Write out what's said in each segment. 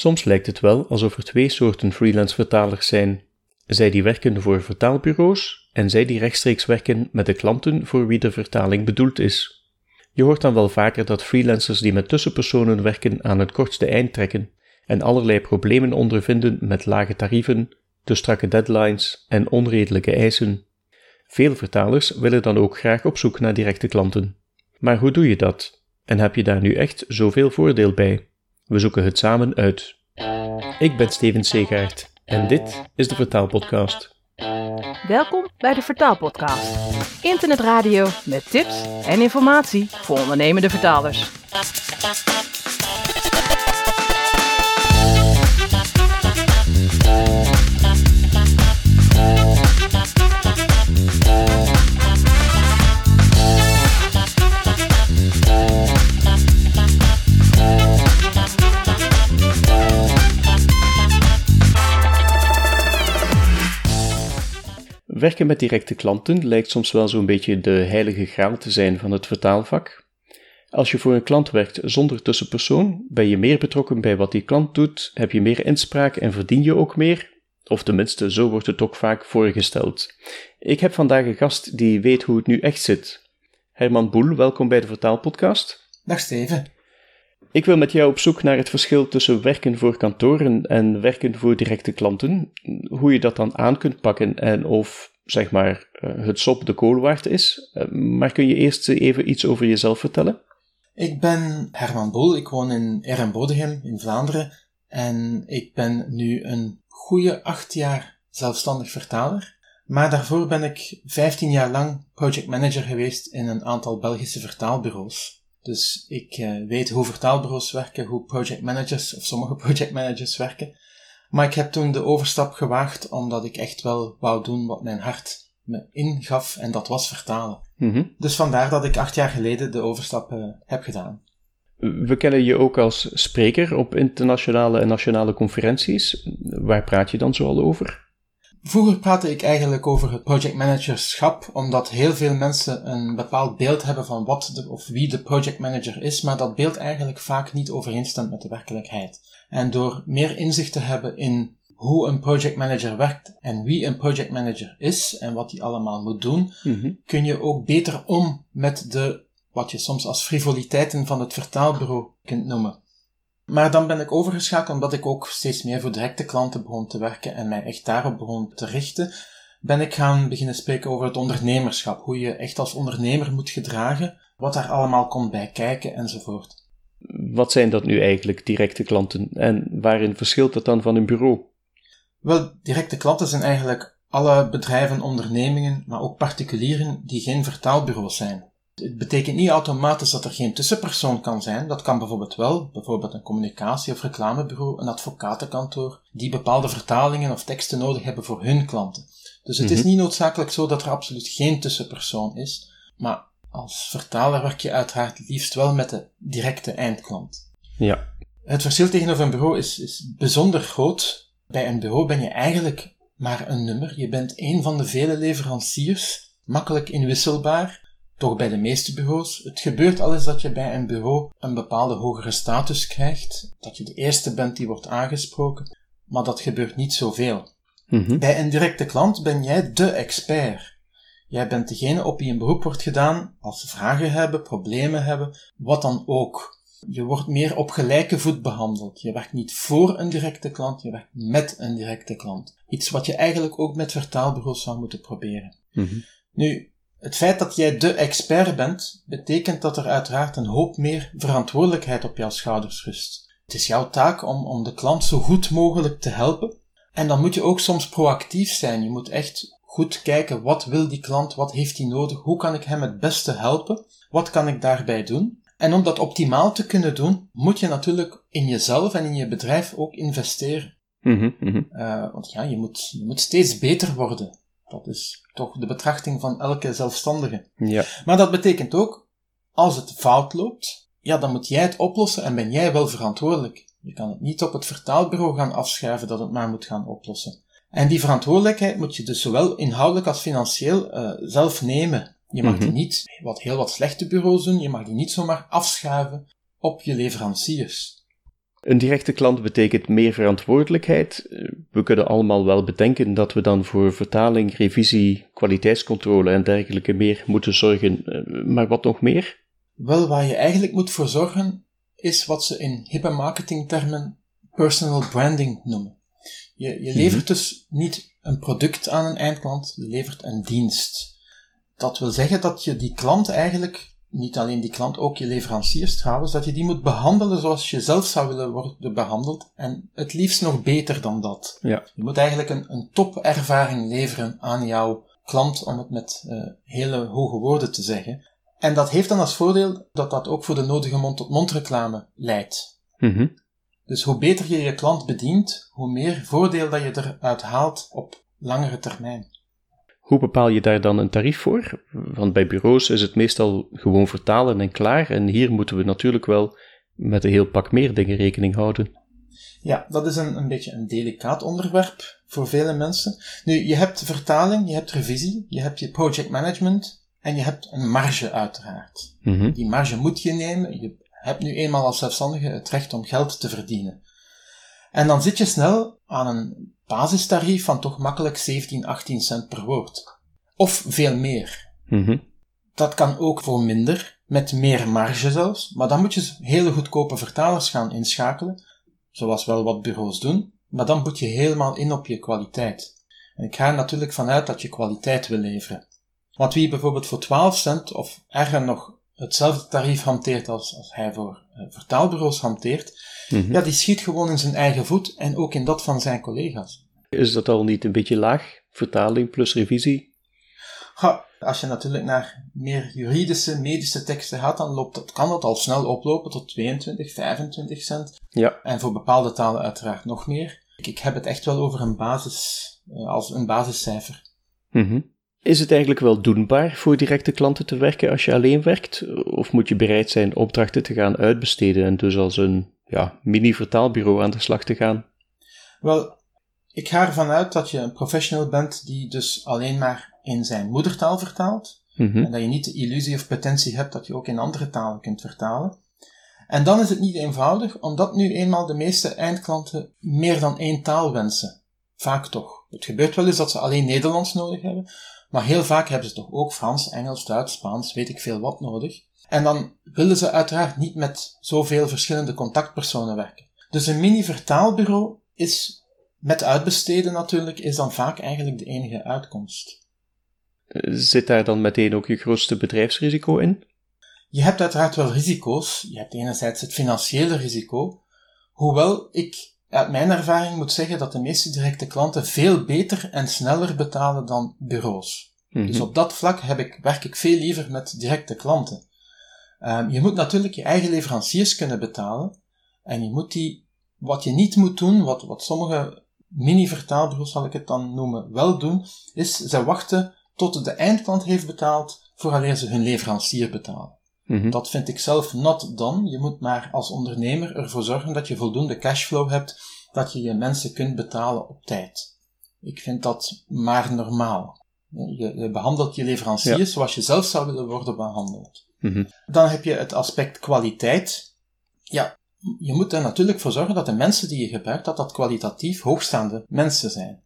Soms lijkt het wel alsof er twee soorten freelance vertalers zijn. Zij die werken voor vertaalbureaus en zij die rechtstreeks werken met de klanten voor wie de vertaling bedoeld is. Je hoort dan wel vaker dat freelancers die met tussenpersonen werken aan het kortste eind trekken en allerlei problemen ondervinden met lage tarieven, te strakke deadlines en onredelijke eisen. Veel vertalers willen dan ook graag op zoek naar directe klanten. Maar hoe doe je dat? En heb je daar nu echt zoveel voordeel bij? We zoeken het samen uit. Ik ben Steven Segaert en dit is de Vertaalpodcast. Welkom bij de Vertaalpodcast. Internetradio met tips en informatie voor ondernemende vertalers. Werken met directe klanten lijkt soms wel zo'n beetje de heilige graal te zijn van het vertaalvak. Als je voor een klant werkt zonder tussenpersoon, ben je meer betrokken bij wat die klant doet, heb je meer inspraak en verdien je ook meer. Of tenminste, zo wordt het ook vaak voorgesteld. Ik heb vandaag een gast die weet hoe het nu echt zit. Herman Boel, welkom bij de Vertaalpodcast. Dag Steven. Ik wil met jou op zoek naar het verschil tussen werken voor kantoren en werken voor directe klanten. Hoe je dat dan aan kunt pakken en of zeg maar eh, het sop de kool waard is. Eh, maar kun je eerst even iets over jezelf vertellen? Ik ben Herman Boel, ik woon in Ehrenbodegem in Vlaanderen en ik ben nu een goede acht jaar zelfstandig vertaler. Maar daarvoor ben ik 15 jaar lang project manager geweest in een aantal Belgische vertaalbureaus. Dus ik uh, weet hoe vertaalbureaus werken, hoe project managers of sommige project managers werken. Maar ik heb toen de overstap gewaagd omdat ik echt wel wou doen wat mijn hart me ingaf en dat was vertalen. Mm Dus vandaar dat ik acht jaar geleden de overstap uh, heb gedaan. We kennen je ook als spreker op internationale en nationale conferenties. Waar praat je dan zoal over? Vroeger praatte ik eigenlijk over het projectmanagerschap, omdat heel veel mensen een bepaald beeld hebben van wat de, of wie de projectmanager is, maar dat beeld eigenlijk vaak niet overeenstemt met de werkelijkheid. En door meer inzicht te hebben in hoe een projectmanager werkt en wie een projectmanager is en wat hij allemaal moet doen, Mhm. kun je ook beter om met de, wat je soms als frivoliteiten van het vertaalbureau kunt noemen. Maar dan ben ik overgeschakeld omdat ik ook steeds meer voor directe klanten begon te werken en mij echt daarop begon te richten. Ben ik gaan beginnen spreken over het ondernemerschap, hoe je echt als ondernemer moet gedragen, wat daar allemaal komt bij kijken enzovoort. Wat zijn dat nu eigenlijk, directe klanten? En waarin verschilt dat dan van een bureau? Wel, directe klanten zijn eigenlijk alle bedrijven, ondernemingen, maar ook particulieren die geen vertaalbureaus zijn. Het betekent niet automatisch dat er geen tussenpersoon kan zijn. Dat kan bijvoorbeeld wel, bijvoorbeeld een communicatie- of reclamebureau, een advocatenkantoor, die bepaalde vertalingen of teksten nodig hebben voor hun klanten. Dus het is Mhm. niet noodzakelijk zo dat er absoluut geen tussenpersoon is, maar als vertaler werk je uiteraard liefst wel met de directe eindklant. Ja. Het verschil tegenover een bureau is, is bijzonder groot. Bij een bureau ben je eigenlijk maar een nummer. Je bent een van de vele leveranciers, makkelijk inwisselbaar. Toch bij de meeste bureaus. Het gebeurt al eens dat je bij een bureau een bepaalde hogere status krijgt, dat je de eerste bent die wordt aangesproken, maar dat gebeurt niet zoveel. Mhm. Bij een directe klant ben jij de expert. Jij bent degene op wie een beroep wordt gedaan als ze vragen hebben, problemen hebben, wat dan ook. Je wordt meer op gelijke voet behandeld. Je werkt niet voor een directe klant, je werkt met een directe klant. Iets wat je eigenlijk ook met vertaalbureaus zou moeten proberen. Mhm. Nu, het feit dat jij de expert bent, betekent dat er uiteraard een hoop meer verantwoordelijkheid op jouw schouders rust. Het is jouw taak om, om de klant zo goed mogelijk te helpen. En dan moet je ook soms proactief zijn. Je moet echt goed kijken, wat wil die klant, wat heeft hij nodig, hoe kan ik hem het beste helpen, wat kan ik daarbij doen. En om dat optimaal te kunnen doen, moet je natuurlijk in jezelf en in je bedrijf ook investeren. Mhm. Mhm. Uh, want ja, je moet, je moet steeds beter worden. Dat is toch de betrachting van elke zelfstandige. Ja. Maar dat betekent ook, als het fout loopt, ja, dan moet jij het oplossen en ben jij wel verantwoordelijk. Je kan het niet op het vertaalbureau gaan afschuiven dat het maar moet gaan oplossen. En die verantwoordelijkheid moet je dus zowel inhoudelijk als financieel uh, zelf nemen. Je mag Mhm. die niet, wat heel wat slechte bureaus doen, je mag die niet zomaar afschuiven op je leveranciers. Een directe klant betekent meer verantwoordelijkheid. We kunnen allemaal wel bedenken dat we dan voor vertaling, revisie, kwaliteitscontrole en dergelijke meer moeten zorgen. Maar wat nog meer? Wel, waar je eigenlijk moet voor zorgen, is wat ze in hippe marketingtermen personal branding noemen. Je, je levert mhm. dus niet een product aan een eindklant, je levert een dienst. Dat wil zeggen dat je die klant eigenlijk, niet alleen die klant, ook je leveranciers trouwens, dat je die moet behandelen zoals je zelf zou willen worden behandeld en het liefst nog beter dan dat. Ja. Je moet eigenlijk een, een topervaring leveren aan jouw klant, om het met uh, hele hoge woorden te zeggen. En dat heeft dan als voordeel dat dat ook voor de nodige mond-tot-mond reclame leidt. Mhm. Dus hoe beter je je klant bedient, hoe meer voordeel dat je eruit haalt op langere termijn. Hoe bepaal je daar dan een tarief voor? Want bij bureaus is het meestal gewoon vertalen en klaar. En hier moeten we natuurlijk wel met een heel pak meer dingen rekening houden. Ja, dat is een, een beetje een delicaat onderwerp voor vele mensen. Nu, je hebt vertaling, je hebt revisie, je hebt je project management en je hebt een marge uiteraard. Mhm. Die marge moet je nemen. Je hebt nu eenmaal als zelfstandige het recht om geld te verdienen. En dan zit je snel aan een basistarief van toch makkelijk 17, 18 cent per woord. Of veel meer. Mhm. Dat kan ook voor minder, met meer marge zelfs, maar dan moet je hele goedkope vertalers gaan inschakelen, zoals wel wat bureaus doen, maar dan moet je helemaal in op je kwaliteit. En ik ga er natuurlijk vanuit dat je kwaliteit wil leveren. Want wie bijvoorbeeld voor 12 cent of erger nog hetzelfde tarief hanteert als, als hij voor uh, vertaalbureaus hanteert, mhm. ja, die schiet gewoon in zijn eigen voet en ook in dat van zijn collega's. Is dat al niet een beetje laag? Vertaling plus revisie? Ha, als je natuurlijk naar meer juridische, medische teksten gaat, dan loopt dat, kan dat al snel oplopen tot 22, 25 cent. Ja. En voor bepaalde talen uiteraard nog meer. Ik, ik heb het echt wel over een basis, uh, als een basiscijfer. Mm is het eigenlijk wel doenbaar voor directe klanten te werken als je alleen werkt? Of moet je bereid zijn opdrachten te gaan uitbesteden en dus als een ja, mini-vertaalbureau aan de slag te gaan? Wel, ik ga ervan uit dat je een professional bent die dus alleen maar in zijn moedertaal vertaalt. Mhm. En dat je niet de illusie of pretentie hebt dat je ook in andere talen kunt vertalen. En dan is het niet eenvoudig, omdat nu eenmaal de meeste eindklanten meer dan één taal wensen. Vaak toch. Het gebeurt wel eens dat ze alleen Nederlands nodig hebben, maar heel vaak hebben ze toch ook Frans, Engels, Duits, Spaans, weet ik veel wat nodig. En dan willen ze uiteraard niet met zoveel verschillende contactpersonen werken. Dus een mini-vertaalbureau is, met uitbesteden natuurlijk, is dan vaak eigenlijk de enige uitkomst. Zit daar dan meteen ook je grootste bedrijfsrisico in? Je hebt uiteraard wel risico's. Je hebt enerzijds het financiële risico, hoewel ik uit mijn ervaring moet zeggen dat de meeste directe klanten veel beter en sneller betalen dan bureaus. Mhm. Dus op dat vlak heb ik, werk ik veel liever met directe klanten. Um, je moet natuurlijk je eigen leveranciers kunnen betalen. En je moet die, wat je niet moet doen, wat, wat sommige mini-vertaalbureaus zal ik het dan noemen, wel doen, is ze wachten tot de eindklant heeft betaald vooraleer ze hun leverancier betalen. Mhm. Dat vind ik zelf not done. Je moet maar als ondernemer ervoor zorgen dat je voldoende cashflow hebt, dat je je mensen kunt betalen op tijd. Ik vind dat maar normaal. Je, je behandelt je leveranciers Ja. zoals je zelf zou willen worden behandeld. Mhm. Dan heb je het aspect kwaliteit. Ja, je moet er natuurlijk voor zorgen dat de mensen die je gebruikt, dat dat kwalitatief hoogstaande mensen zijn.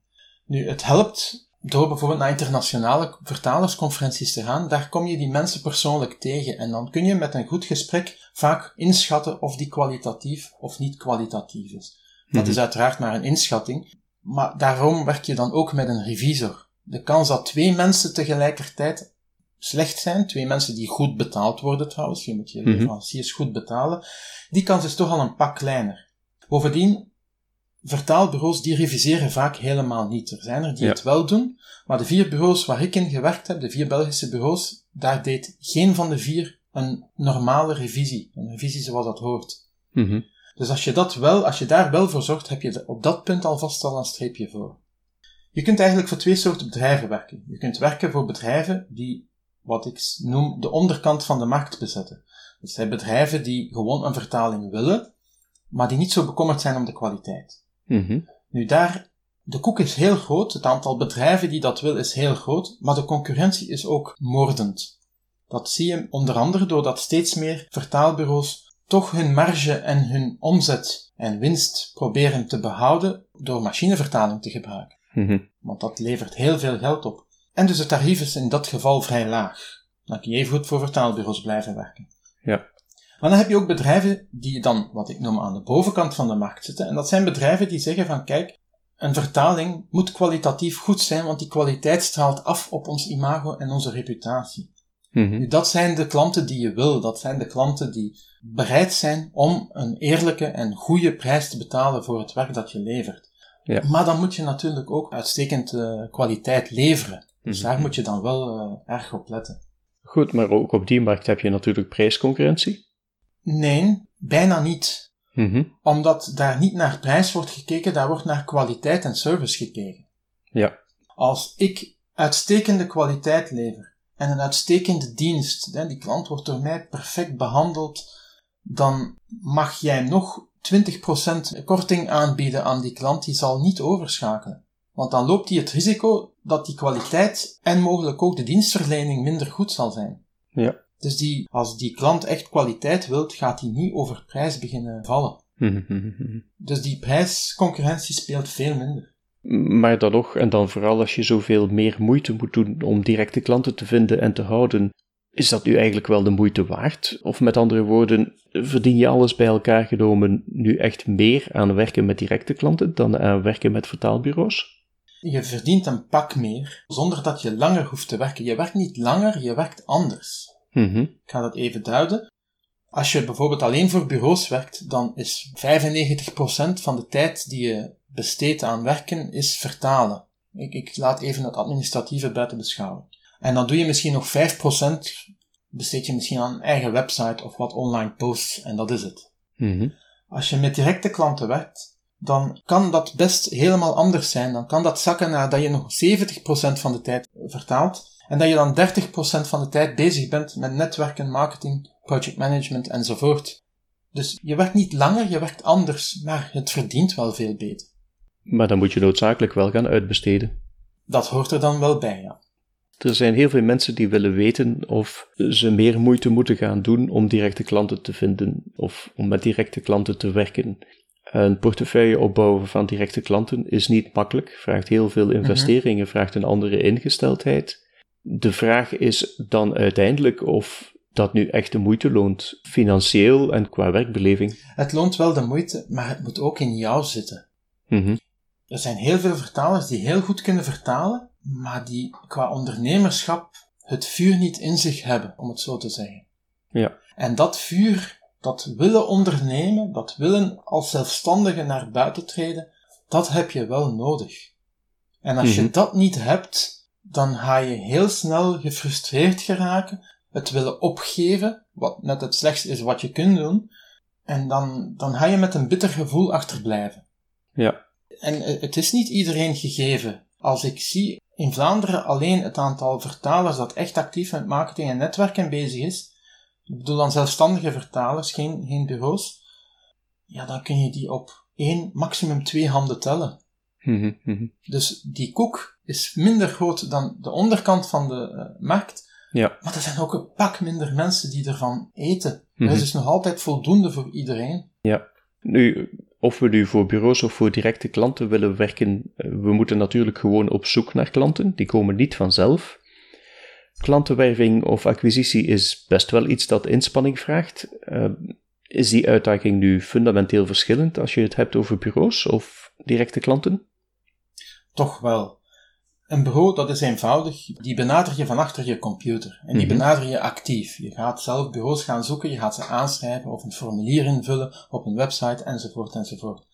Nu, het helpt door bijvoorbeeld naar internationale vertalersconferenties te gaan, daar kom je die mensen persoonlijk tegen en dan kun je met een goed gesprek vaak inschatten of die kwalitatief of niet kwalitatief is. Dat Mhm. is uiteraard maar een inschatting, maar daarom werk je dan ook met een revisor. De kans dat twee mensen tegelijkertijd slecht zijn, twee mensen die goed betaald worden trouwens, je moet je Mhm. leveranciers goed betalen, die kans is toch al een pak kleiner. Bovendien, vertaalbureaus die reviseren vaak helemaal niet. Er zijn er die Ja. het wel doen, maar de vier bureaus waar ik in gewerkt heb, de vier Belgische bureaus, daar deed geen van de vier een normale revisie. Een revisie zoals dat hoort. Mhm. Dus als je dat wel, als je daar wel voor zorgt, heb je op dat punt alvast al een streepje voor. Je kunt eigenlijk voor twee soorten bedrijven werken. Je kunt werken voor bedrijven die, wat ik noem, de onderkant van de markt bezetten. Dat zijn bedrijven die gewoon een vertaling willen, maar die niet zo bekommerd zijn om de kwaliteit. Mhm. Nu daar, de koek is heel groot, het aantal bedrijven die dat wil is heel groot, maar de concurrentie is ook moordend. Dat zie je onder andere doordat steeds meer vertaalbureaus toch hun marge en hun omzet en winst proberen te behouden door machinevertaling te gebruiken. Mhm. Want dat levert heel veel geld op. En dus het tarief is in dat geval vrij laag. Dan kun je even goed voor vertaalbureaus blijven werken. Ja. Maar dan heb je ook bedrijven die dan, wat ik noem, aan de bovenkant van de markt zitten. En dat zijn bedrijven die zeggen van, kijk, een vertaling moet kwalitatief goed zijn, want die kwaliteit straalt af op ons imago en onze reputatie. Mhm. Dat zijn de klanten die je wil. Dat zijn de klanten die bereid zijn om een eerlijke en goede prijs te betalen voor het werk dat je levert. Ja. Maar dan moet je natuurlijk ook uitstekend eh, kwaliteit leveren. Dus Mhm. daar moet je dan wel eh, erg op letten. Goed, maar ook op die markt heb je natuurlijk prijsconcurrentie. Nee, bijna niet. Mhm. Omdat daar niet naar prijs wordt gekeken, daar wordt naar kwaliteit en service gekeken. Ja. Als ik uitstekende kwaliteit lever en een uitstekende dienst, hè, die klant wordt door mij perfect behandeld, dan mag jij nog 20% korting aanbieden aan die klant, die zal niet overschakelen. Want dan loopt hij het risico dat die kwaliteit en mogelijk ook de dienstverlening minder goed zal zijn. Ja. Dus die, als die klant echt kwaliteit wilt, gaat hij niet over prijs beginnen vallen. Dus die prijsconcurrentie speelt veel minder. Maar dan nog, en dan vooral als je zoveel meer moeite moet doen om directe klanten te vinden en te houden, is dat nu eigenlijk wel de moeite waard? Of met andere woorden, verdien je alles bij elkaar genomen nu echt meer aan werken met directe klanten dan aan werken met vertaalbureaus? Je verdient een pak meer, zonder dat je langer hoeft te werken. Je werkt niet langer, je werkt anders. Mhm. Ik ga dat even duiden. Als je bijvoorbeeld alleen voor bureaus werkt, dan is 95% van de tijd die je besteedt aan werken, is vertalen. Ik, ik laat even het administratieve buiten beschouwen. En dan doe je misschien nog 5%, besteed je misschien aan een eigen website of wat online posts, en dat is het. Mhm. Als je met directe klanten werkt, dan kan dat best helemaal anders zijn. Dan kan dat zakken naar dat je nog 70% van de tijd vertaalt. En dat je dan 30% van de tijd bezig bent met netwerken, marketing, project management enzovoort. Dus je werkt niet langer, je werkt anders, maar het verdient wel veel beter. Maar dan moet je noodzakelijk wel gaan uitbesteden. Dat hoort er dan wel bij, ja. Er zijn heel veel mensen die willen weten of ze meer moeite moeten gaan doen om directe klanten te vinden of om met directe klanten te werken. Een portefeuille opbouwen van directe klanten is niet makkelijk, vraagt heel veel investeringen, vraagt een andere ingesteldheid. De vraag is dan uiteindelijk of dat nu echt de moeite loont, financieel en qua werkbeleving. Het loont wel de moeite, maar het moet ook in jou zitten. Mhm. Er zijn heel veel vertalers die heel goed kunnen vertalen, maar die qua ondernemerschap het vuur niet in zich hebben, om het zo te zeggen. Ja. En dat vuur, dat willen ondernemen, dat willen als zelfstandige naar buiten treden, dat heb je wel nodig. En als Mhm. je dat niet hebt, dan ga je heel snel gefrustreerd geraken, het willen opgeven, wat net het slechtste is wat je kunt doen, en dan, dan ga je met een bitter gevoel achterblijven. Ja. En eh, het is niet iedereen gegeven. Als ik zie in Vlaanderen alleen het aantal vertalers dat echt actief met marketing en netwerken bezig is, ik bedoel dan zelfstandige vertalers, geen, geen bureaus, ja, dan kun je die op één, maximum twee handen tellen. Mhm. Dus die koek is minder groot dan de onderkant van de eh, markt, Ja. maar er zijn ook een pak minder mensen die ervan eten. Mhm. Dat is dus nog altijd voldoende voor iedereen. Nu, of we nu voor bureaus of voor directe klanten willen werken, eh, we moeten natuurlijk gewoon op zoek naar klanten. Die komen niet vanzelf. Klantenwerving of acquisitie is best wel iets dat inspanning vraagt. Eh, is die uitdaging nu fundamenteel verschillend als je het hebt over bureaus of directe klanten? Toch wel. Een bureau, dat is eenvoudig. Die benader je van achter je computer. En die Mhm. benader je actief. Je gaat zelf bureaus gaan zoeken, je gaat ze aanschrijven of een formulier invullen op een website enzovoort enzovoort.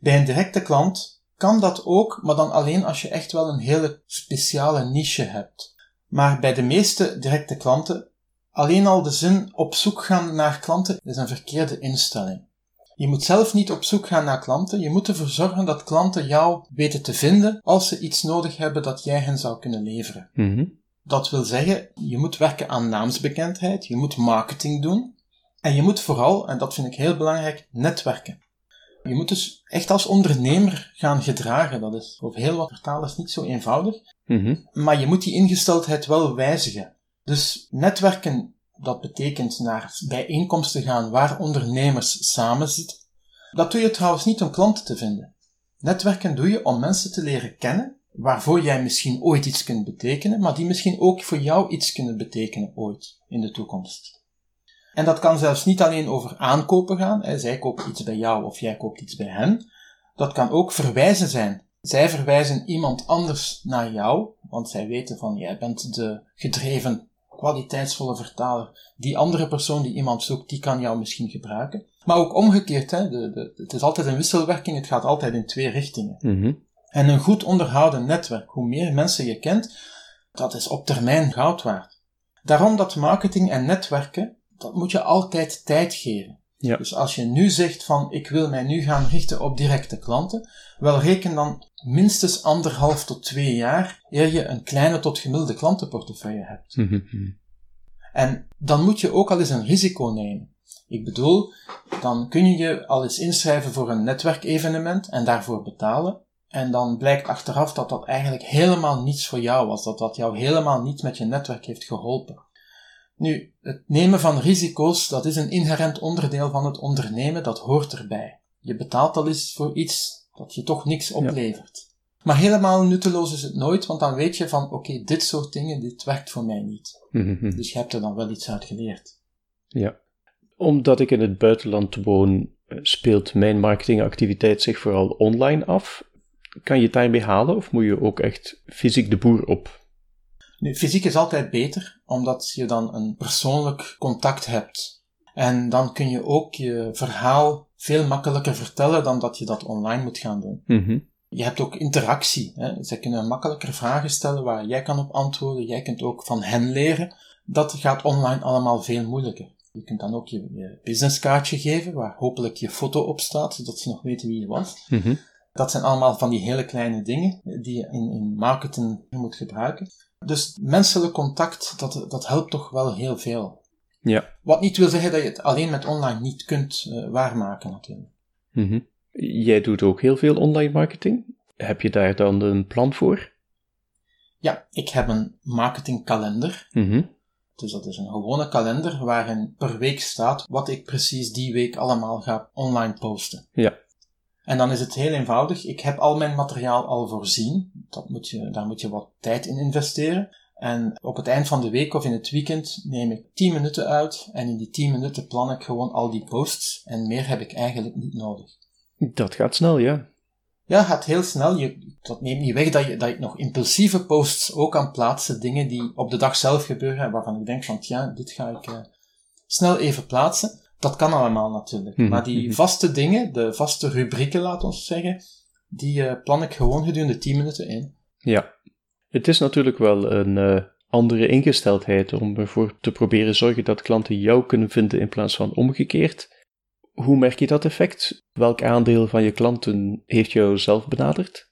Bij een directe klant kan dat ook, maar dan alleen als je echt wel een hele speciale niche hebt. Maar bij de meeste directe klanten, alleen al de zin op zoek gaan naar klanten is een verkeerde instelling. Je moet zelf niet op zoek gaan naar klanten. Je moet ervoor zorgen dat klanten jou weten te vinden als ze iets nodig hebben dat jij hen zou kunnen leveren. Mhm. Dat wil zeggen, je moet werken aan naamsbekendheid, je moet marketing doen en je moet vooral, en dat vind ik heel belangrijk, netwerken. Je moet dus echt als ondernemer gaan gedragen. Dat is voor heel wat vertalers niet zo eenvoudig. Mhm. Maar je moet die ingesteldheid wel wijzigen. Dus netwerken, Dat betekent naar bijeenkomsten gaan waar ondernemers samen zitten. Dat doe je trouwens niet om klanten te vinden. Netwerken doe je om mensen te leren kennen, waarvoor jij misschien ooit iets kunt betekenen, maar die misschien ook voor jou iets kunnen betekenen ooit in de toekomst. En dat kan zelfs niet alleen over aankopen gaan, zij kopen iets bij jou of jij koopt iets bij hen. Dat kan ook verwijzen zijn. Zij verwijzen iemand anders naar jou, want zij weten van jij bent de gedreven, kwaliteitsvolle vertaler. Die andere persoon die iemand zoekt, die kan jou misschien gebruiken. Maar ook omgekeerd, hè, de, de, het is altijd een wisselwerking, het gaat altijd in twee richtingen. Mhm. En een goed onderhouden netwerk, hoe meer mensen je kent, dat is op termijn goud waard. Daarom dat marketing en netwerken, dat moet je altijd tijd geven. Ja. Dus als je nu zegt van ik wil mij nu gaan richten op directe klanten, wel reken dan minstens anderhalf tot twee jaar eer je een kleine tot gemiddelde klantenportefeuille hebt. Mhm. En dan moet je ook al eens een risico nemen. Ik bedoel, dan kun je je al eens inschrijven voor een netwerkevenement en daarvoor betalen. En dan blijkt achteraf dat dat eigenlijk helemaal niets voor jou was, dat dat jou helemaal niet met je netwerk heeft geholpen. Nu, het nemen van risico's, dat is een inherent onderdeel van het ondernemen, dat hoort erbij. Je betaalt al eens voor iets dat je toch niks oplevert. Maar helemaal nutteloos is het nooit, want dan weet je van, oké, dit soort dingen, dit werkt voor mij niet. Mhm. Dus je hebt er dan wel iets uit geleerd. Ja. Omdat ik in het buitenland woon, eh, speelt mijn marketingactiviteit zich vooral online af. Kan je het daarmee halen of moet je ook echt fysiek de boer op? Nu, fysiek is altijd beter, omdat je dan een persoonlijk contact hebt. En dan kun je ook je verhaal veel makkelijker vertellen dan dat je dat online moet gaan doen. Mhm. Je hebt ook interactie. Hè. Zij kunnen makkelijker vragen stellen waar jij kan op antwoorden. Jij kunt ook van hen leren. Dat gaat online allemaal veel moeilijker. Je kunt dan ook je, je businesskaartje geven, waar hopelijk je foto op staat, zodat ze nog weten wie je was. Mhm. Dat zijn allemaal van die hele kleine dingen die je in, in marketing moet gebruiken. Dus menselijk contact, dat, dat helpt toch wel heel veel. Ja. Wat niet wil zeggen dat je het alleen met online niet kunt eh, waarmaken natuurlijk. Mhm. Jij doet ook heel veel online marketing. Heb je daar dan een plan voor? Ja, ik heb een marketingkalender. Mhm. Dus dat is een gewone kalender waarin per week staat wat ik precies die week allemaal ga online posten. Ja. En dan is het heel eenvoudig. Ik heb al mijn materiaal al voorzien. Dat moet je, daar moet je wat tijd in investeren. En op het eind van de week of in het weekend neem ik 10 minuten uit. En in die 10 minuten plan ik gewoon al die posts. En meer heb ik eigenlijk niet nodig. Dat gaat snel, ja. Ja, gaat heel snel. Je, dat neemt niet weg dat je, dat je nog impulsieve posts ook kan plaatsen. Dingen die op de dag zelf gebeuren. Waarvan ik denk van, ja, dit ga ik uh, snel even plaatsen. Dat kan allemaal natuurlijk. Mhm, Maar die mhm. vaste dingen, de vaste rubrieken, laat ons zeggen, die uh, plan ik gewoon gedurende 10 minuten in. Ja. Het is natuurlijk wel een uh, andere ingesteldheid om ervoor te proberen zorgen dat klanten jou kunnen vinden in plaats van omgekeerd. Hoe merk je dat effect? Welk aandeel van je klanten heeft jou zelf benaderd?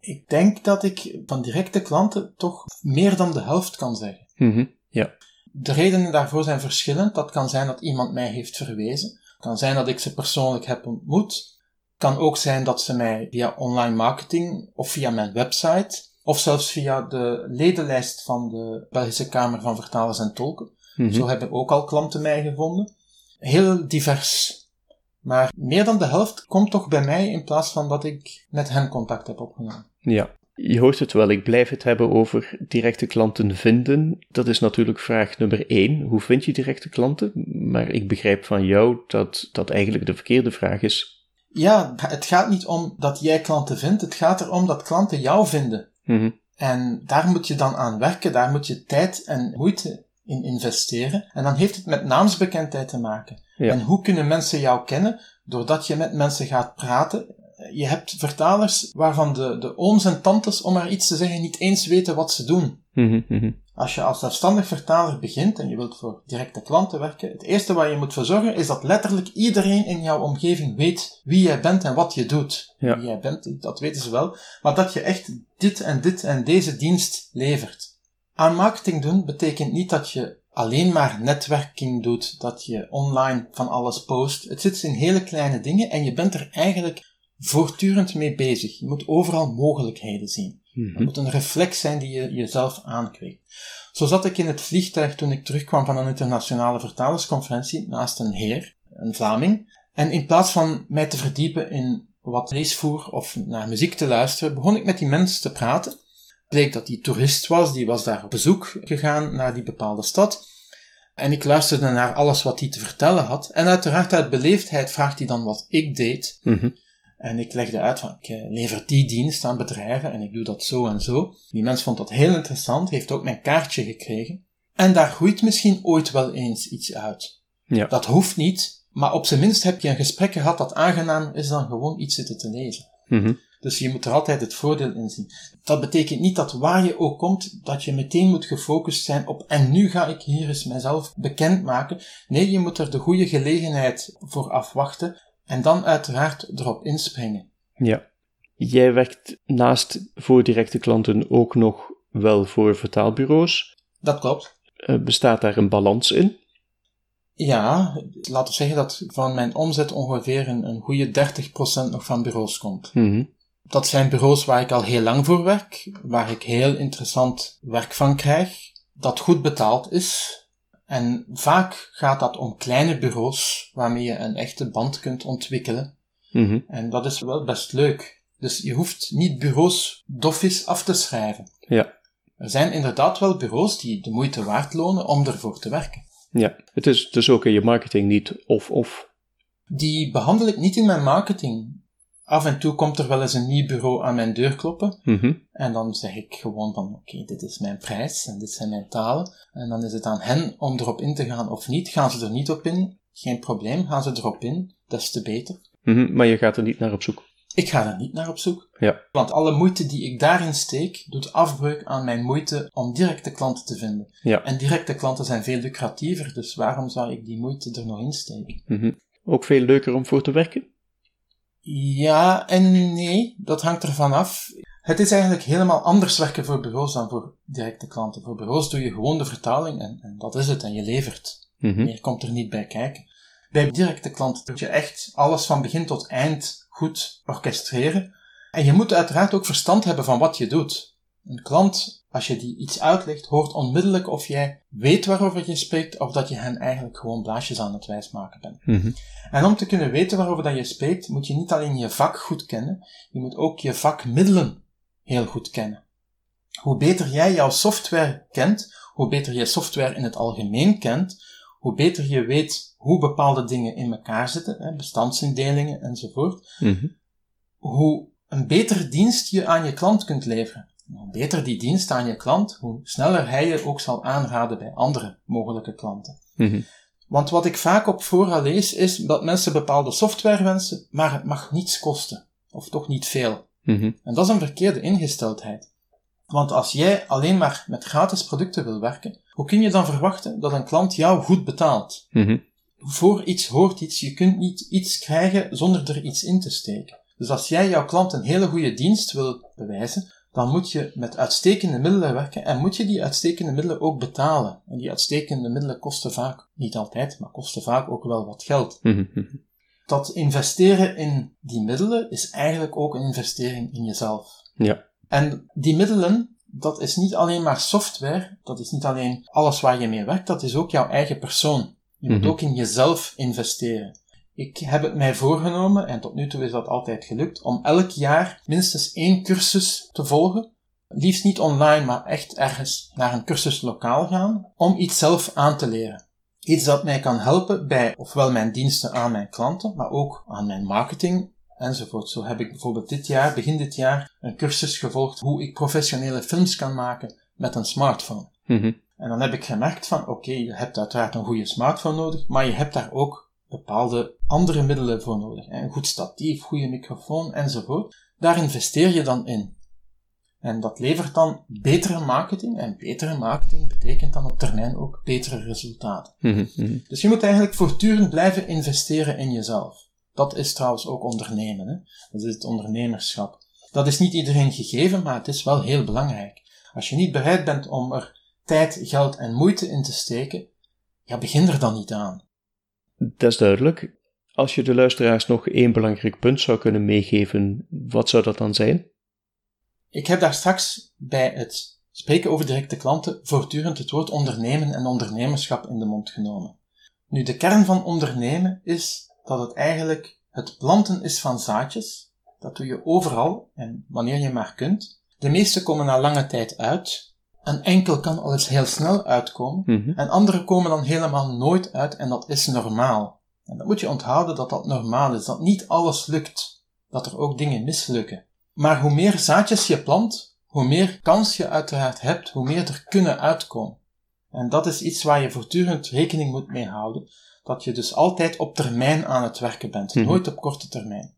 Ik denk dat ik van directe klanten toch meer dan de helft kan zeggen. Mhm. Ja. De redenen daarvoor zijn verschillend. Dat kan zijn dat iemand mij heeft verwezen. Het kan zijn dat ik ze persoonlijk heb ontmoet. Het kan ook zijn dat ze mij via online marketing of via mijn website of zelfs via de ledenlijst van de Belgische Kamer van Vertalers en Tolken. Mhm. Zo hebben ook al klanten mij gevonden. Heel divers. Maar meer dan de helft komt toch bij mij in plaats van dat ik met hen contact heb opgenomen. Ja. Je hoort het wel, ik blijf het hebben over directe klanten vinden. Dat is natuurlijk vraag nummer één. Hoe vind je directe klanten? Maar ik begrijp van jou dat dat eigenlijk de verkeerde vraag is. Ja, het gaat niet om dat jij klanten vindt. Het gaat erom dat klanten jou vinden. Mhm. En daar moet je dan aan werken. Daar moet je tijd en moeite in investeren. En dan heeft het met naamsbekendheid te maken. Ja. En hoe kunnen mensen jou kennen? Doordat je met mensen gaat praten. Je hebt vertalers waarvan de, de ooms en tantes, om maar iets te zeggen, niet eens weten wat ze doen. Mhm, mhm. Als je als zelfstandig vertaler begint en je wilt voor directe klanten werken, het eerste waar je moet voor zorgen is dat letterlijk iedereen in jouw omgeving weet wie jij bent en wat je doet. Ja. Wie jij bent, dat weten ze wel, maar dat je echt dit en dit en deze dienst levert. Aan marketing doen betekent niet dat je alleen maar netwerking doet, dat je online van alles post. Het zit in hele kleine dingen en je bent er eigenlijk voortdurend mee bezig. Je moet overal mogelijkheden zien. Mhm. Dat moet een reflex zijn die je jezelf aankweekt. Zo zat ik in het vliegtuig toen ik terugkwam van een internationale vertalersconferentie naast een heer, een Vlaming. En in plaats van mij te verdiepen in wat leesvoer of naar muziek te luisteren, begon ik met die mens te praten. Bleek dat hij toerist was, die was daar op bezoek gegaan naar die bepaalde stad. En ik luisterde naar alles wat hij te vertellen had. En uiteraard uit beleefdheid vraagt hij dan wat ik deed. Mhm. En ik legde uit van, ik eh, lever die dienst aan bedrijven en ik doe dat zo en zo. Die mens vond dat heel interessant, heeft ook mijn kaartje gekregen. En daar groeit misschien ooit wel eens iets uit. Ja. Dat hoeft niet, maar op zijn minst heb je een gesprek gehad dat aangenaam is dan gewoon iets zitten te lezen. Mhm. Dus je moet er altijd het voordeel in zien. Dat betekent niet dat waar je ook komt, dat je meteen moet gefocust zijn op en nu ga ik hier eens mezelf bekendmaken. Nee, je moet er de goede gelegenheid voor afwachten en dan uiteraard erop inspringen. Ja. Jij werkt naast voor directe klanten ook nog wel voor vertaalbureaus. Dat klopt. Eh, bestaat daar een balans in? Ja, laten we zeggen dat van mijn omzet ongeveer een, een goede 30% nog van bureaus komt. Mhm. Dat zijn bureaus waar ik al heel lang voor werk, waar ik heel interessant werk van krijg, dat goed betaald is. En vaak gaat dat om kleine bureaus waarmee je een echte band kunt ontwikkelen. Mhm. En dat is wel best leuk. Dus je hoeft niet bureaus doffies af te schrijven. Ja. Er zijn inderdaad wel bureaus die de moeite waard lonen om ervoor te werken. Ja. Het is dus ook in je marketing niet of-of. Die behandel ik niet in mijn marketing. Af en toe komt er wel eens een nieuw bureau aan mijn deur kloppen. Mhm. En dan zeg ik gewoon van, oké, dit is mijn prijs en dit zijn mijn talen. En dan is het aan hen om erop in te gaan of niet. Gaan ze er niet op in? Geen probleem. Gaan ze erop in? Des te beter. Mhm. Maar je gaat er niet naar op zoek. Ik ga er niet naar op zoek. Ja. Want alle moeite die ik daarin steek, doet afbreuk aan mijn moeite om directe klanten te vinden. Ja. En directe klanten zijn veel lucratiever, dus waarom zou ik die moeite er nog in steken? Mhm. Ook veel leuker om voor te werken? Ja en nee, dat hangt ervan af. Het is eigenlijk helemaal anders werken voor bureaus dan voor directe klanten. Voor bureaus doe je gewoon de vertaling en, en dat is het en je levert. Mhm. Meer komt er niet bij kijken. Bij directe klanten moet je echt alles van begin tot eind goed orchestreren. En je moet uiteraard ook verstand hebben van wat je doet. Een klant, als je die iets uitlegt, hoort onmiddellijk of jij weet waarover je spreekt of dat je hen eigenlijk gewoon blaasjes aan het wijsmaken bent. Mhm. En om te kunnen weten waarover dat je spreekt, moet je niet alleen je vak goed kennen, je moet ook je vakmiddelen heel goed kennen. Hoe beter jij jouw software kent, hoe beter je software in het algemeen kent, hoe beter je weet hoe bepaalde dingen in elkaar zitten, bestandsindelingen enzovoort, Mhm. hoe een betere dienst je aan je klant kunt leveren. Beter die dienst aan je klant, hoe sneller hij je ook zal aanraden bij andere mogelijke klanten. Mhm. Want wat ik vaak op fora lees, is dat mensen bepaalde software wensen, maar het mag niets kosten. Of toch niet veel. Mhm. En dat is een verkeerde ingesteldheid. Want als jij alleen maar met gratis producten wil werken, hoe kun je dan verwachten dat een klant jou goed betaalt? Mhm. Voor iets hoort iets, je kunt niet iets krijgen zonder er iets in te steken. Dus als jij jouw klant een hele goede dienst wil bewijzen, dan moet je met uitstekende middelen werken en moet je die uitstekende middelen ook betalen. En die uitstekende middelen kosten vaak, niet altijd, maar kosten vaak ook wel wat geld. Mhm. Dat investeren in die middelen is eigenlijk ook een investering in jezelf. Ja. En die middelen, dat is niet alleen maar software, dat is niet alleen alles waar je mee werkt, dat is ook jouw eigen persoon. Je moet Mhm. ook in jezelf investeren. Ik heb het mij voorgenomen, en tot nu toe is dat altijd gelukt, om elk jaar minstens één cursus te volgen. Liefst niet online, maar echt ergens naar een cursus lokaal gaan, om iets zelf aan te leren. Iets dat mij kan helpen bij ofwel mijn diensten aan mijn klanten, maar ook aan mijn marketing enzovoort. Zo heb ik bijvoorbeeld dit jaar, begin dit jaar, een cursus gevolgd hoe ik professionele films kan maken met een smartphone. Mhm. En dan heb ik gemerkt van, oké, je hebt uiteraard een goede smartphone nodig, maar je hebt daar ook bepaalde andere middelen voor nodig. Een goed statief, goede microfoon enzovoort. Daar investeer je dan in. En dat levert dan betere marketing. En betere marketing betekent dan op termijn ook betere resultaten. Mhm. Mhm. Dus je moet eigenlijk voortdurend blijven investeren in jezelf. Dat is trouwens ook ondernemen. Hè? Dat is het ondernemerschap. Dat is niet iedereen gegeven, maar het is wel heel belangrijk. Als je niet bereid bent om er tijd, geld en moeite in te steken, ja, begin er dan niet aan. Dat is duidelijk. Als je de luisteraars nog één belangrijk punt zou kunnen meegeven, wat zou dat dan zijn? Ik heb daar straks bij het spreken over directe klanten voortdurend het woord ondernemen en ondernemerschap in de mond genomen. Nu, de kern van ondernemen is dat het eigenlijk het planten is van zaadjes. Dat doe je overal en wanneer je maar kunt. De meeste komen na lange tijd uit. Een enkel kan al eens heel snel uitkomen. Mhm. En andere komen dan helemaal nooit uit en dat is normaal. En dat moet je onthouden dat dat normaal is. Dat niet alles lukt. Dat er ook dingen mislukken. Maar hoe meer zaadjes je plant, hoe meer kans je uiteraard hebt, hoe meer er kunnen uitkomen. En dat is iets waar je voortdurend rekening moet mee houden. Dat je dus altijd op termijn aan het werken bent, Mhm. nooit op korte termijn.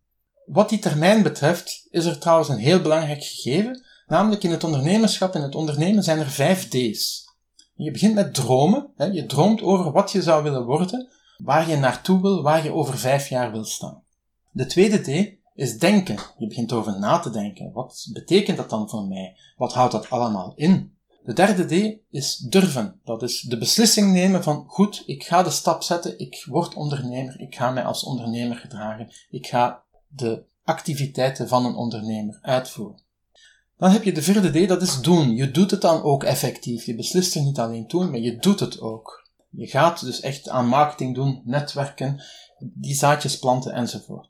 Wat die termijn betreft, is er trouwens een heel belangrijk gegeven, namelijk in het ondernemerschap en het ondernemen zijn er vijf D's. Je begint met dromen, hè, je droomt over wat je zou willen worden, waar je naartoe wil, waar je over vijf jaar wil staan. De tweede D is denken. Je begint over na te denken. Wat betekent dat dan voor mij? Wat houdt dat allemaal in? De derde D is durven. Dat is de beslissing nemen van goed, ik ga de stap zetten, ik word ondernemer, ik ga mij als ondernemer gedragen, ik ga de activiteiten van een ondernemer uitvoeren. Dan heb je de vierde D, dat is doen. Je doet het dan ook effectief. Je beslist er niet alleen toe, maar je doet het ook. Je gaat dus echt aan marketing doen, netwerken, die zaadjes planten enzovoort.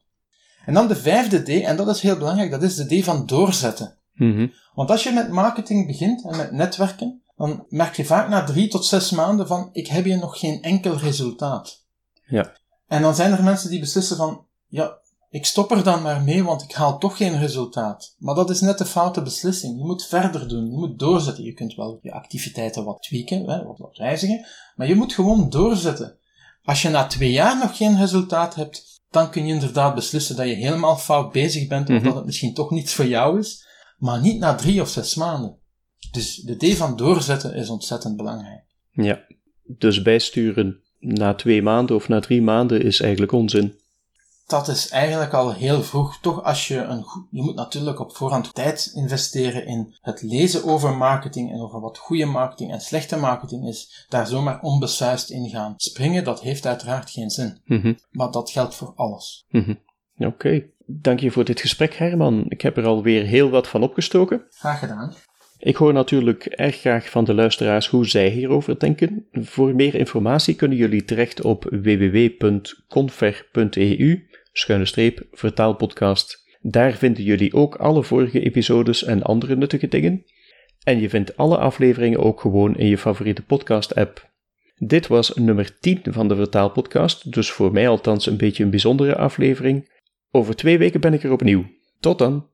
En dan de vijfde D, en dat is heel belangrijk, dat is de D van doorzetten. Mhm. Want als je met marketing begint en met netwerken, dan merk je vaak na drie tot zes maanden van, ik heb hier nog geen enkel resultaat. Ja. En dan zijn er mensen die beslissen van, ja, ik stop er dan maar mee, want ik haal toch geen resultaat. Maar dat is net de foute beslissing. Je moet verder doen, je moet doorzetten. Je kunt wel je activiteiten wat tweaken, hè, wat, wijzigen, maar je moet gewoon doorzetten. Als je na twee jaar nog geen resultaat hebt, dan kun je inderdaad beslissen dat je helemaal fout bezig bent, of Mhm. dat het misschien toch niets voor jou is, maar niet na drie of zes maanden. Dus de D van doorzetten is ontzettend belangrijk. Ja. Dus bijsturen na twee maanden of na drie maanden is eigenlijk onzin. Dat is eigenlijk al heel vroeg. Toch als je een goed, je moet natuurlijk op voorhand tijd investeren in het lezen over marketing en over wat goede marketing en slechte marketing is. Daar zomaar onbesuist in gaan springen, dat heeft uiteraard geen zin. Mhm. Maar dat geldt voor alles. Mhm. Oké. Dank je voor dit gesprek, Herman. Ik heb er alweer heel wat van opgestoken. Graag gedaan. Ik hoor natuurlijk erg graag van de luisteraars hoe zij hierover denken. Voor meer informatie kunnen jullie terecht op www.confer.eu schuine streep vertaalpodcast. Daar vinden jullie ook alle vorige episodes en andere nuttige dingen. En je vindt alle afleveringen ook gewoon in je favoriete podcast-app. Dit was nummer 10 van de Vertaalpodcast, dus voor mij althans een beetje een bijzondere aflevering. Over twee weken ben ik er opnieuw. Tot dan!